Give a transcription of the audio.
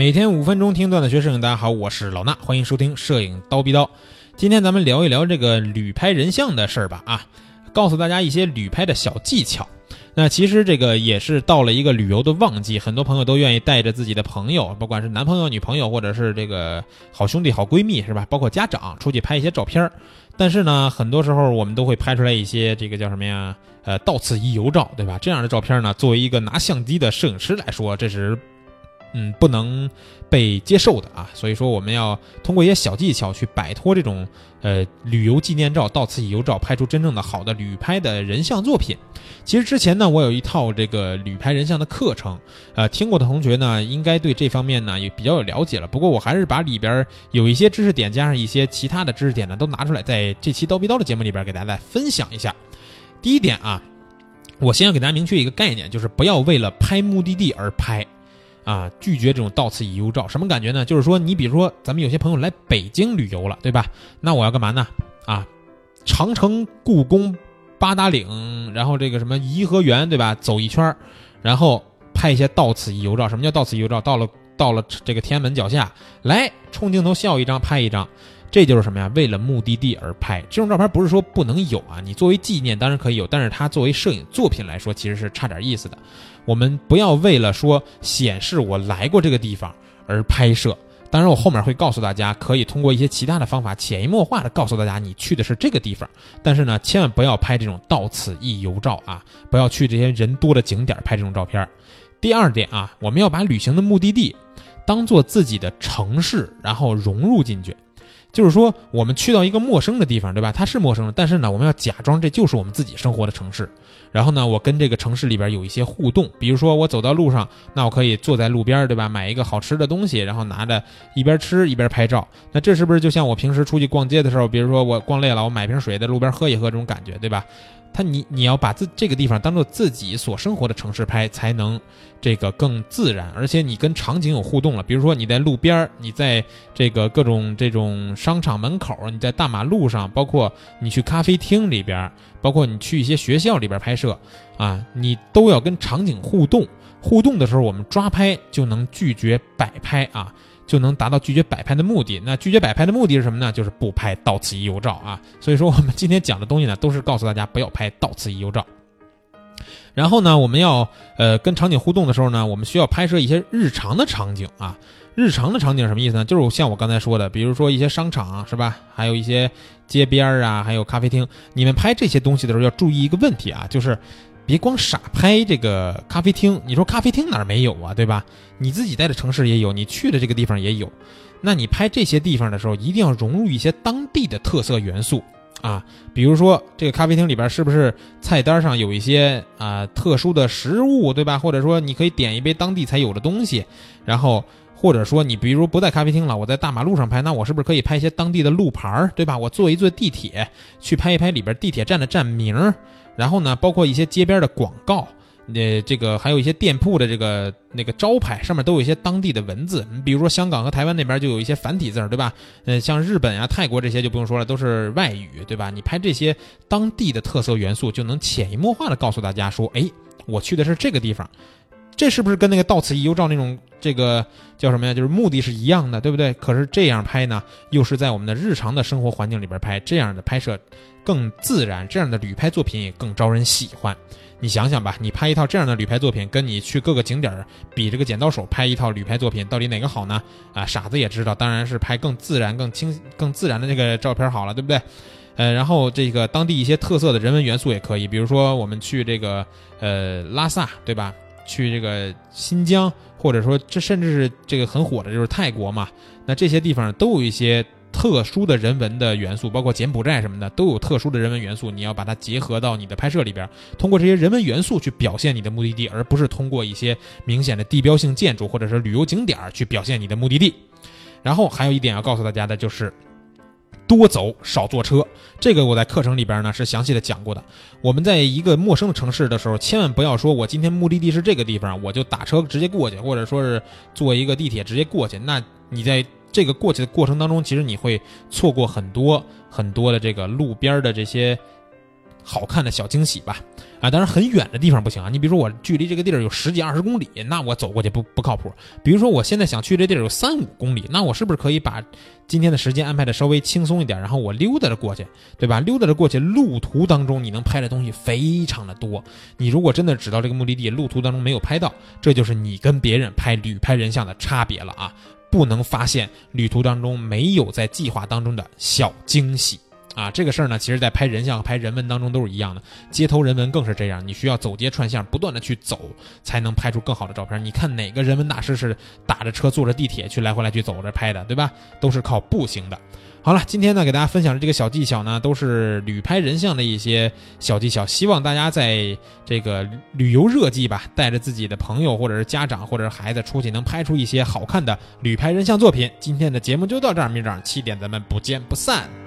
每天五分钟听段子学摄影，大家好，我是老衲，欢迎收听摄影刀逼刀。今天咱们聊一聊这个旅拍人像的事儿吧啊，告诉大家一些旅拍的小技巧。那其实这个也是到了一个旅游的旺季，很多朋友都愿意带着自己的朋友，不管是男朋友、女朋友，或者是这个好兄弟、好闺蜜，是吧？包括家长出去拍一些照片儿。但是呢，很多时候我们都会拍出来一些这个叫什么呀？呃，到此一游照，对吧？这样的照片呢，作为一个拿相机的摄影师来说，这是。嗯，不能被接受的啊，所以说我们要通过一些小技巧去摆脱这种呃旅游纪念照、到此一游照，拍出真正的好的旅拍的人像作品。其实之前呢，我有一套这个旅拍人像的课程，呃，听过的同学呢，应该对这方面呢也比较有了解了。不过我还是把里边有一些知识点加上一些其他的知识点呢，都拿出来，在这期刀逼刀的节目里边给大家再分享一下。第一点啊，我先要给大家明确一个概念，就是不要为了拍目的地而拍。啊，拒绝这种到此一游照，什么感觉呢？就是说，你比如说，咱们有些朋友来北京旅游了，对吧？那我要干嘛呢？啊，长城、故宫、八达岭，然后这个什么颐和园，对吧？走一圈然后拍一些到此一游照。什么叫到此一游照？到了到了这个天安门脚下来，冲镜头笑一张，拍一张，这就是什么呀？为了目的地而拍。这种照片不是说不能有啊，你作为纪念当然可以有，但是它作为摄影作品来说，其实是差点意思的。我们不要为了说显示我来过这个地方而拍摄。当然，我后面会告诉大家，可以通过一些其他的方法，潜移默化的告诉大家你去的是这个地方。但是呢，千万不要拍这种到此一游照啊！不要去这些人多的景点拍这种照片。第二点啊，我们要把旅行的目的地当做自己的城市，然后融入进去。就是说，我们去到一个陌生的地方，对吧？它是陌生的，但是呢，我们要假装这就是我们自己生活的城市。然后呢，我跟这个城市里边有一些互动，比如说我走到路上，那我可以坐在路边，对吧？买一个好吃的东西，然后拿着一边吃一边拍照。那这是不是就像我平时出去逛街的时候，比如说我逛累了，我买瓶水在路边喝一喝这种感觉，对吧？他你你要把自这个地方当做自己所生活的城市拍，才能这个更自然，而且你跟场景有互动了。比如说你在路边儿你在这个各种这种商场门口，你在大马路上，包括你去咖啡厅里边，包括你去一些学校里边拍摄，啊，你都要跟场景互动。互动的时候，我们抓拍就能拒绝摆拍啊。就能达到拒绝摆拍的目的。那拒绝摆拍的目的是什么呢？就是不拍到此一游照啊。所以说，我们今天讲的东西呢，都是告诉大家不要拍到此一游照。然后呢，我们要呃跟场景互动的时候呢，我们需要拍摄一些日常的场景啊。日常的场景什么意思呢？就是像我刚才说的，比如说一些商场是吧，还有一些街边啊，还有咖啡厅。你们拍这些东西的时候要注意一个问题啊，就是。别光傻拍这个咖啡厅，你说咖啡厅哪儿没有啊？对吧？你自己在的城市也有，你去的这个地方也有。那你拍这些地方的时候，一定要融入一些当地的特色元素啊。比如说，这个咖啡厅里边是不是菜单上有一些啊特殊的食物，对吧？或者说你可以点一杯当地才有的东西。然后或者说你比如不在咖啡厅了，我在大马路上拍，那我是不是可以拍一些当地的路牌儿，对吧？我坐一坐地铁去拍一拍里边地铁站的站名儿。然后呢，包括一些街边的广告，呃，这个还有一些店铺的这个那个招牌上面都有一些当地的文字。你比如说香港和台湾那边就有一些繁体字，对吧？呃，像日本啊、泰国这些就不用说了，都是外语，对吧？你拍这些当地的特色元素，就能潜移默化的告诉大家说，哎，我去的是这个地方。这是不是跟那个到此一游照那种这个叫什么呀？就是目的是一样的，对不对？可是这样拍呢，又是在我们的日常的生活环境里边拍，这样的拍摄更自然，这样的旅拍作品也更招人喜欢。你想想吧，你拍一套这样的旅拍作品，跟你去各个景点比这个剪刀手拍一套旅拍作品，到底哪个好呢？啊，傻子也知道，当然是拍更自然、更清、更自然的那个照片好了，对不对？呃，然后这个当地一些特色的人文元素也可以，比如说我们去这个呃拉萨，对吧？去这个新疆，或者说这甚至是这个很火的，就是泰国嘛。那这些地方都有一些特殊的人文的元素，包括柬埔寨什么的都有特殊的人文元素。你要把它结合到你的拍摄里边，通过这些人文元素去表现你的目的地，而不是通过一些明显的地标性建筑或者是旅游景点去表现你的目的地。然后还有一点要告诉大家的就是。多走少坐车，这个我在课程里边呢是详细的讲过的。我们在一个陌生的城市的时候，千万不要说我今天目的地是这个地方，我就打车直接过去，或者说是坐一个地铁直接过去。那你在这个过去的过程当中，其实你会错过很多很多的这个路边的这些好看的小惊喜吧。啊，当然很远的地方不行啊。你比如说我距离这个地儿有十几二十公里，那我走过去不不靠谱。比如说我现在想去这地儿有三五公里，那我是不是可以把今天的时间安排的稍微轻松一点，然后我溜达着过去，对吧？溜达着过去，路途当中你能拍的东西非常的多。你如果真的只到这个目的地，路途当中没有拍到，这就是你跟别人拍旅拍人像的差别了啊！不能发现旅途当中没有在计划当中的小惊喜。啊，这个事儿呢，其实在拍人像、拍人文当中都是一样的，街头人文更是这样。你需要走街串巷，不断的去走，才能拍出更好的照片。你看哪个人文大师是打着车、坐着地铁去来回来去走着拍的，对吧？都是靠步行的。好了，今天呢，给大家分享的这个小技巧呢，都是旅拍人像的一些小技巧。希望大家在这个旅游热季吧，带着自己的朋友或者是家长或者是孩子出去，能拍出一些好看的旅拍人像作品。今天的节目就到这儿，明早上七点咱们不见不散。